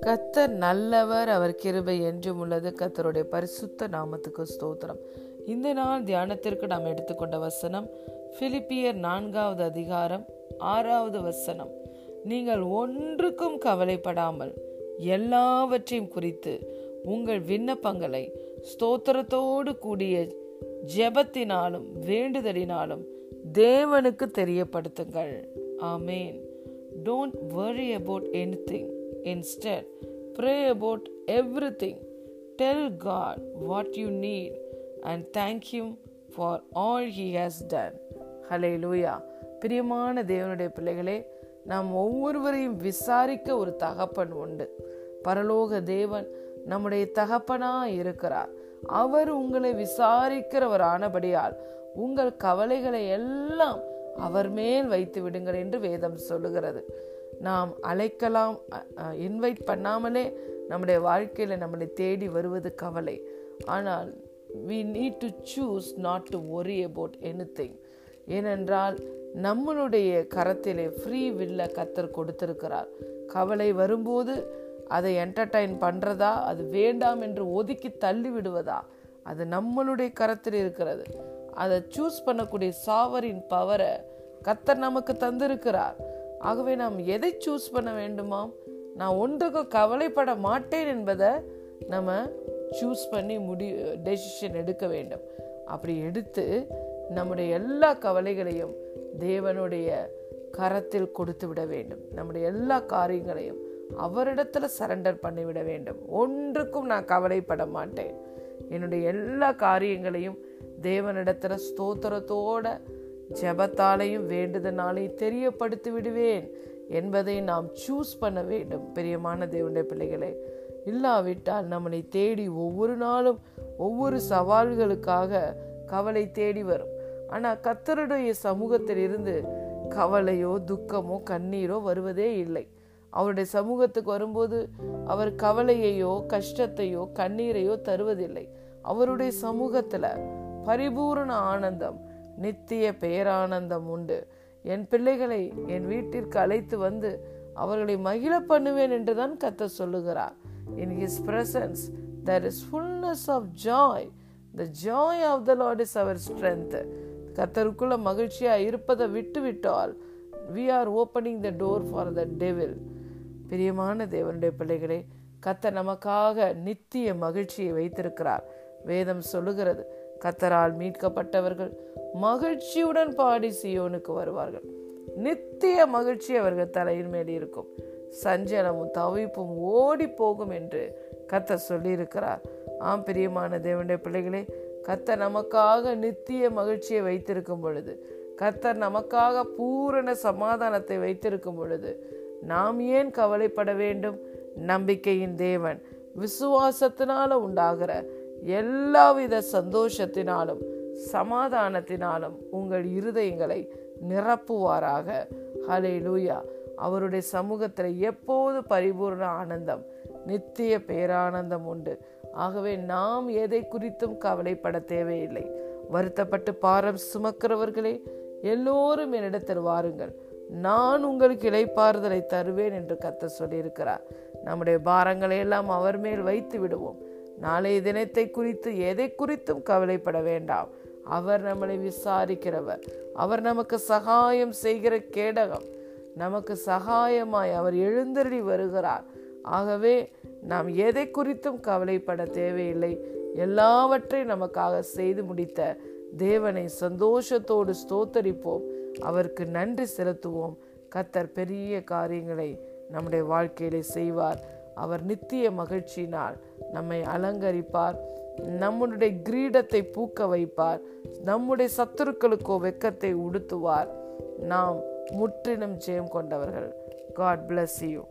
கத்தர் நல்லவர் அவர் கிருபை என்றும் உள்ளது. கத்தருடைய பரிசுத்த நாமத்துக்கு ஸ்தோத்திரம். இந்த நாள் தியானத்திற்கு நாம் எடுத்துக்கொண்ட வசனம் பிலிப்பியர் நான்காவது அதிகாரம் ஆறாவது வசனம். நீங்கள் ஒன்றுக்கும் கவலைப்படாமல் எல்லாவற்றையும் குறித்து உங்கள் விண்ணப்பங்களை ஸ்தோத்திரத்தோடு கூடிய ஜெபத்தினாலும் வேண்டுதலினாலும் தேவனுக்கு தெரியப்படுத்துங்கள். Amen. Don't worry about anything. Instead, pray about everything. Tell God what you need and thank Him for all He has done. Hallelujah பிரியமான தேவனுடைய பிள்ளைகளே நாம் ஒவ்வொருவரையும் விசாரிக்க ஒரு தகப்பன் உண்டு பரலோக தேவன் நம்முடைய தகப்பனா இருக்கிறார் அவர் உங்களை விசாரிக்கிறவர் ஆனபடியால் உங்கள் கவலைகளை எல்லாம் அவர் மேல் வைத்து விடுங்கள் என்று வேதம் சொல்லுகிறது. நாம் அழைக்கலாம் இன்வைட் பண்ணாமலே நம்முடைய வாழ்க்கையில் நம்மளை தேடி வருவது கவலை. ஆனால் we need to choose not to worry about anything ஏனென்றால் நம்மளுடைய கரத்திலே ஃப்ரீ வில்ல கத்தர் கொடுத்திருக்கிறார். கவலை வரும்போது அதை என்டர்டைன் பண்ணுறதா அது வேண்டாம் என்று ஒதுக்கி தள்ளி விடுவதா அது நம்மளுடைய கரத்தில் இருக்கிறது. அதை சூஸ் பண்ணக்கூடிய சாவரின் பவரை கத்தர் நமக்கு தந்திருக்கிறார். ஆகவே நாம் எதை சூஸ் பண்ண வேண்டுமாம் நான் ஒன்றுக்கும் கவலைப்பட மாட்டேன் என்பதை நம்ம சூஸ் பண்ணி முடி டெசிஷன் எடுக்க வேண்டும். அப்படி எடுத்து நம்முடைய எல்லா கவலைகளையும் தேவனுடைய கரத்தில் கொடுத்து விட வேண்டும். நம்முடைய எல்லா காரியங்களையும் அவரிடத்துல சரண்டர் பண்ணிவிட வேண்டும். ஒன்றுக்கும் நான் கவலைப்பட மாட்டேன். என்னுடைய எல்லா காரியங்களையும் தேவனிடத்துல ஸ்தோத்திரத்தோட ஜபத்தாலையும் வேண்டுதனாலையும் தெரியப்படுத்தி விடுவேன் என்பதை நாம் சூஸ் பண்ண வேண்டும். பிரியமான தேவனுடைய பிள்ளைகளே இல்லாவிட்டால் நம்மளை தேடி ஒவ்வொரு நாளும் ஒவ்வொரு சவால்களுக்காக கவலை தேடி வரும். ஆனால் கத்தருடைய சமூகத்தில் இருந்து கவலையோ துக்கமோ கண்ணீரோ வருவதே இல்லை. அவருடைய சமூகத்துக்கு வரும்போது அவர் கவலையையோ கஷ்டத்தையோ கண்ணீரையோ தருவதில்லை. அவருடைய சமூகத்தில் பரிபூரண ஆனந்தம் நித்திய பேரானந்தம் உண்டு. என் பிள்ளைகளை என் வீட்டிற்கு அழைத்து வந்து அவர்களை மகிழ பண்ணுவேன் என்றுதான் கத்த சொல்லுகிறார். In his presence there is fullness of joy the joy of the lord is our strength கத்தருக்குள்ள மகிழ்ச்சியா இருப்பதை விட்டு விட்டால் we are opening the door for the devil பிரியமான தேவனுடைய பிள்ளைகளே கத்த நமக்காக நித்திய மகிழ்ச்சியை வைத்திருக்கிறார். வேதம் சொல்லுகிறது கத்தரால் மீட்கப்பட்டவர்கள் மகிழ்ச்சியுடன் பாடி சியோனுக்கு வருவார்கள். நித்திய மகிழ்ச்சி அவர்கள் தலையின் மேல் இருக்கும். சஞ்சலமும் தவிப்பும் ஓடி போகும் என்று கத்த சொல்லியிருக்கிறார். ஆம் பிரியமான தேவனுடைய பிள்ளைகளே கத்த நமக்காக நித்திய மகிழ்ச்சியை வைத்திருக்கும் பொழுது கத்தர் நமக்காக பூரண சமாதானத்தை வைத்திருக்கும் பொழுது நாம் ஏன் கவலைப்பட வேண்டும்? நம்பிக்கையின் தேவன் விசுவாசத்தினால உண்டாகிற எல்லாவித சந்தோஷத்தினாலும் சமாதானத்தினாலும் உங்கள் இருதயங்களை நிரப்புவாராக. ஹலே லூயா அவருடைய சமூகத்தில் எப்போது பரிபூர்ண ஆனந்தம் நித்திய பேரானந்தம் உண்டு. ஆகவே நாம் எதை குறித்தும் கவலைப்பட தேவையில்லை. வருத்தப்பட்டு பாரம் சுமக்கிறவர்களே எல்லோரும் என்னிடத்தில் வாருங்கள். நான் உங்களுக்கு இலைப்பாறுதலை தருவேன் என்று கத்த சொல்லியிருக்கிறார். நம்முடைய பாரங்களை எல்லாம் அவர் மேல் வைத்து விடுவோம். நாளைய தினத்தை குறித்து எதை குறித்தும் கவலைப்பட வேண்டாம். அவர் நம்மளை விசாரிக்கிறவர். அவர் நமக்கு சகாயம் செய்கிற கேடகம். நமக்கு சகாயமாய் அவர் எழுந்தருளி வருகிறார். ஆகவே நாம் எதை குறித்தும் கவலைப்பட தேவையில்லை. எல்லாவற்றையும் நமக்காக செய்து முடித்த தேவனை சந்தோஷத்தோடு ஸ்தோத்தரிப்போம். அவருக்கு நன்றி செலுத்துவோம். கத்தர் பெரிய காரியங்களை நம்முடைய வாழ்க்கையிலே செய்வார். அவர் நித்திய மகிழ்ச்சியினால் நம்மை அலங்கரிப்பார். நம்முடைய கிரீடத்தை பூக்க வைப்பார். நம்முடைய சத்துருக்களுக்கோ வெக்கத்தை உடுத்துவார். நாம் முற்றிலும் ஜெயம் கொண்டவர்கள். God bless you